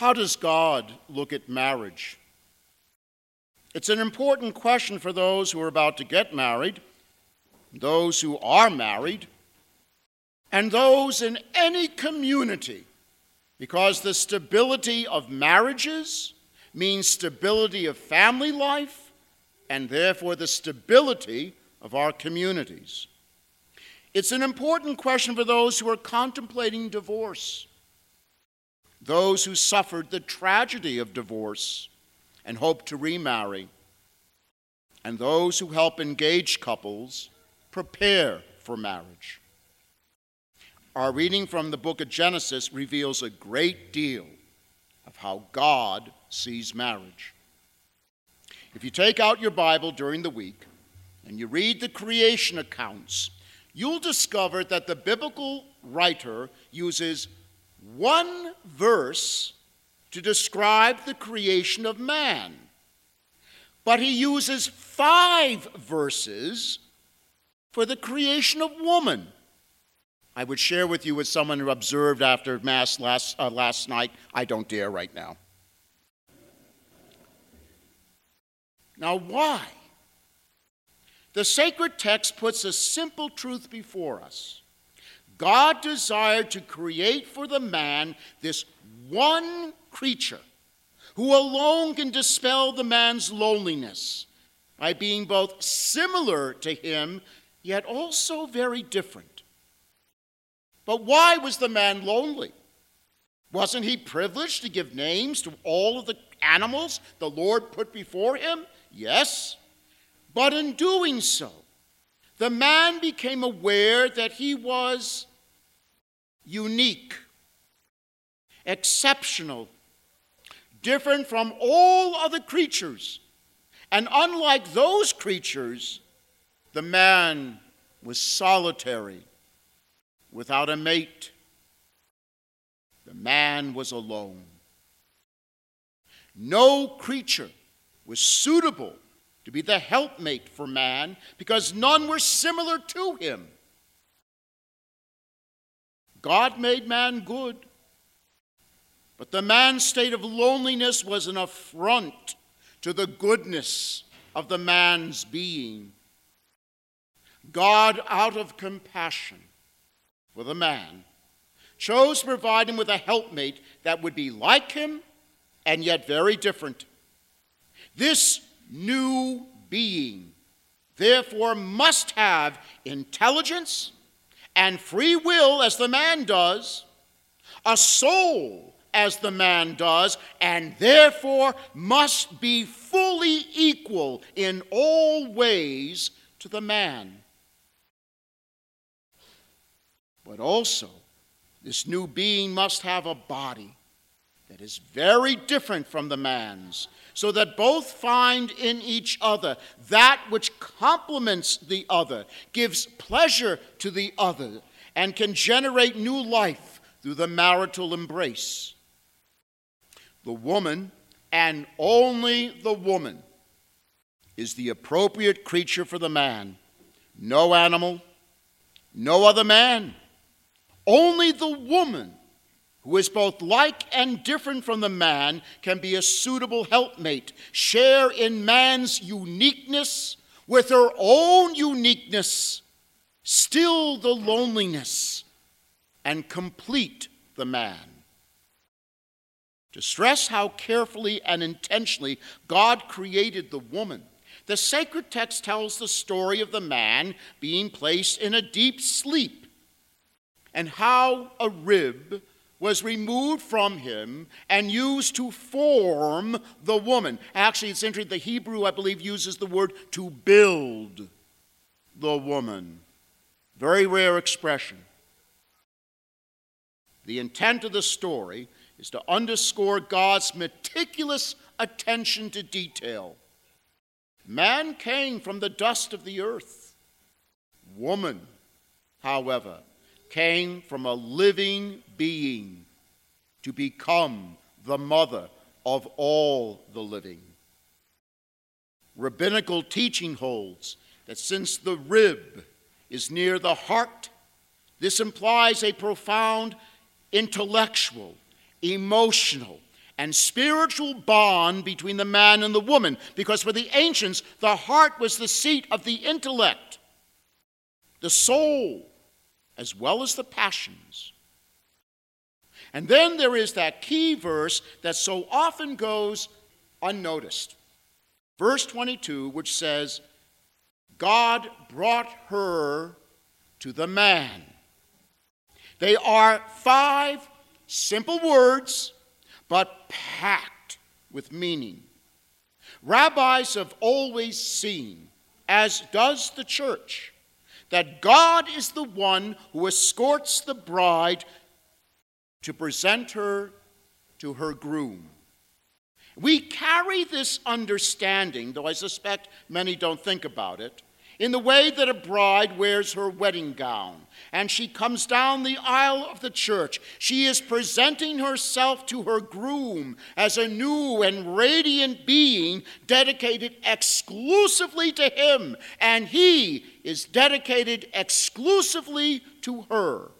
How does God look at marriage? It's an important question for those who are about to get married, those who are married, and those in any community, because the stability of marriages means stability of family life and therefore the stability of our communities. It's an important question for those who are contemplating divorce, those who suffered the tragedy of divorce and hope to remarry, and those who help engaged couples prepare for marriage. Our reading from the book of Genesis reveals a great deal of how God sees marriage. If you take out your Bible during the week and you read the creation accounts, you'll discover that the biblical writer uses one verse to describe the creation of man. But he uses five verses for the creation of woman. I would share with you with someone who observed after Mass last, uh, last night. I don't dare right now. Now, why? The sacred text puts a simple truth before us. God desired to create for the man this one creature who alone can dispel the man's loneliness by being both similar to him yet also very different. But why was the man lonely? Wasn't he privileged to give names to all of the animals the Lord put before him? Yes. But in doing so, the man became aware that he was unique, exceptional, different from all other creatures. And unlike those creatures, the man was solitary, without a mate. The man was alone. No creature was suitable to be the helpmate for man because none were similar to him. God made man good, but the man's state of loneliness was an affront to the goodness of the man's being. God, out of compassion for the man, chose to provide him with a helpmate that would be like him and yet very different. This new being, therefore, must have intelligence and free will as the man does, a soul as the man does, and therefore must be fully equal in all ways to the man. But also, this new being must have a body that is very different from the man's, so that both find in each other that which complements the other, gives pleasure to the other, and can generate new life through the marital embrace. The woman, and only the woman, is the appropriate creature for the man. No animal, no other man. Only the woman who is both like and different from the man, can be a suitable helpmate, share in man's uniqueness with her own uniqueness, still the loneliness, and complete the man. To stress how carefully and intentionally God created the woman, the sacred text tells the story of the man being placed in a deep sleep and how a rib was removed from him and used to form the woman. Actually, it's interesting, the Hebrew, I believe, uses the word to build the woman. Very rare expression. The intent of the story is to underscore God's meticulous attention to detail. Man came from the dust of the earth. Woman, however, came from a living being to become the mother of all the living. Rabbinical teaching holds that since the rib is near the heart, this implies a profound intellectual, emotional, and spiritual bond between the man and the woman, because for the ancients, the heart was the seat of the intellect, the soul, as well as the passions. And then there is that key verse that so often goes unnoticed. Verse 22, which says, God brought her to the man. They are five simple words but packed with meaning. Rabbis have always seen, as does the church, that God is the one who escorts the bride to present her to her groom. We carry this understanding, though I suspect many don't think about it, in the way that a bride wears her wedding gown and she comes down the aisle of the church. She is presenting herself to her groom as a new and radiant being dedicated exclusively to him, and he is dedicated exclusively to her.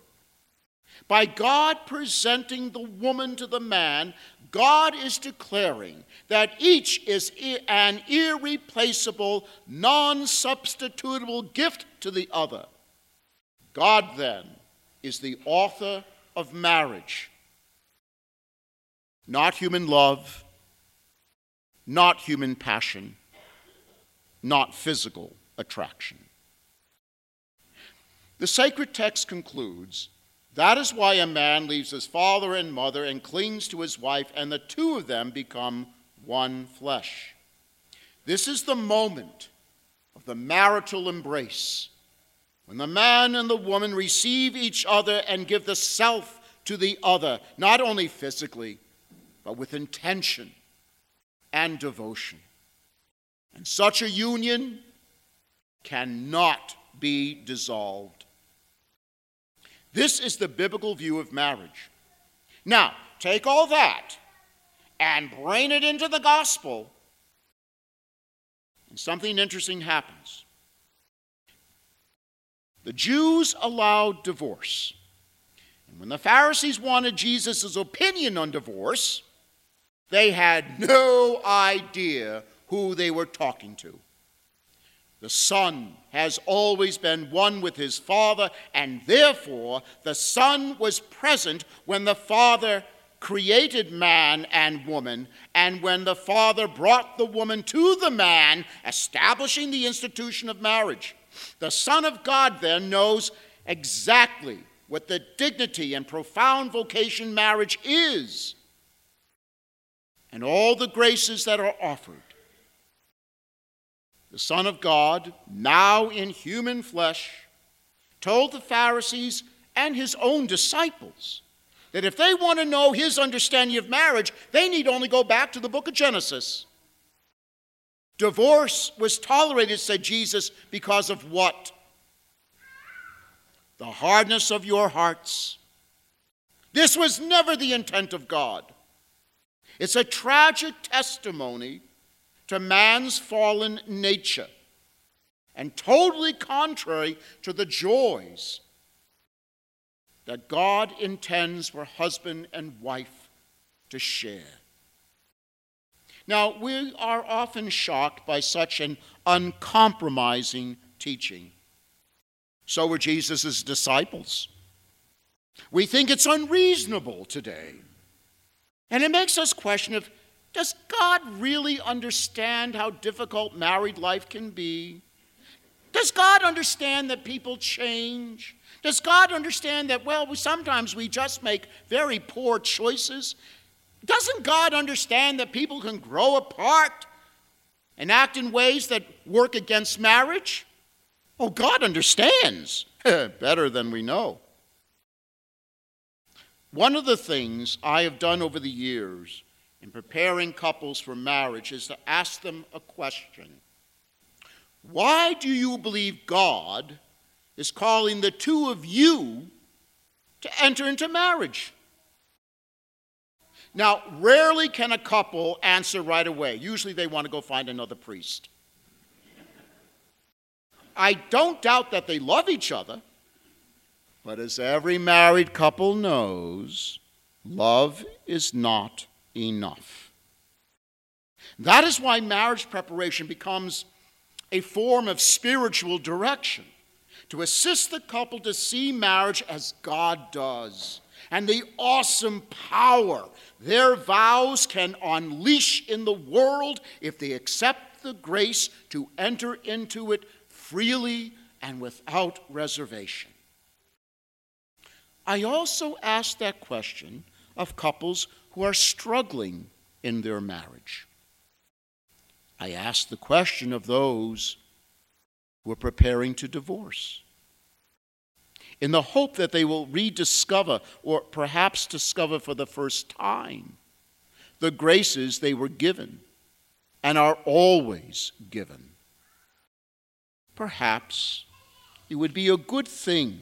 By God presenting the woman to the man, God is declaring that each is an irreplaceable, non substitutable gift to the other. God, then, is the author of marriage, not human love, not human passion, not physical attraction. The sacred text concludes that is why a man leaves his father and mother and clings to his wife, and the two of them become one flesh. This is the moment of the marital embrace when the man and the woman receive each other and give the self to the other, not only physically, but with intention and devotion. And such a union cannot be dissolved. This is the biblical view of marriage. Now, take all that and bring it into the gospel, and something interesting happens. The Jews allowed divorce. And when the Pharisees wanted Jesus' opinion on divorce, they had no idea who they were talking to. The Son has always been one with his Father, and therefore the Son was present when the Father created man and woman, and when the Father brought the woman to the man, establishing the institution of marriage. The Son of God then knows exactly what the dignity and profound vocation marriage is, and all the graces that are offered the Son of God, now in human flesh, told the Pharisees and his own disciples that if they want to know his understanding of marriage, they need only go back to the book of Genesis. Divorce was tolerated, said Jesus, because of what? The hardness of your hearts. This was never the intent of God. It's a tragic testimony to man's fallen nature and totally contrary to the joys that God intends for husband and wife to share. Now, we are often shocked by such an uncompromising teaching. So were Jesus' disciples. We think it's unreasonable today. And it makes us question if does God really understand how difficult married life can be? Does God understand that people change? Does God understand that, well, sometimes we just make very poor choices? Doesn't God understand that people can grow apart and act in ways that work against marriage? Oh, God understands better than we know. One of the things I have done over the years in preparing couples for marriage is to ask them a question Why do you believe God is calling the two of you to enter into marriage? Now, rarely can a couple answer right away. Usually they want to go find another priest. I don't doubt that they love each other, but as every married couple knows, love is not enough. That is why marriage preparation becomes a form of spiritual direction to assist the couple to see marriage as God does and the awesome power their vows can unleash in the world if they accept the grace to enter into it freely and without reservation. I also ask that question of couples who are struggling in their marriage. I ask the question of those who are preparing to divorce in the hope that they will rediscover or perhaps discover for the first time the graces they were given and are always given. Perhaps it would be a good thing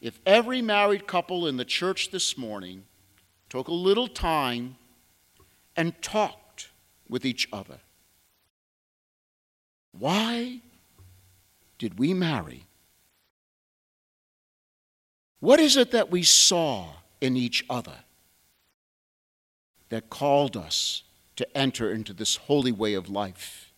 if every married couple in the church this morning took a little time and talked with each other. Why did we marry? What is it that we saw in each other that called us to enter into this holy way of life?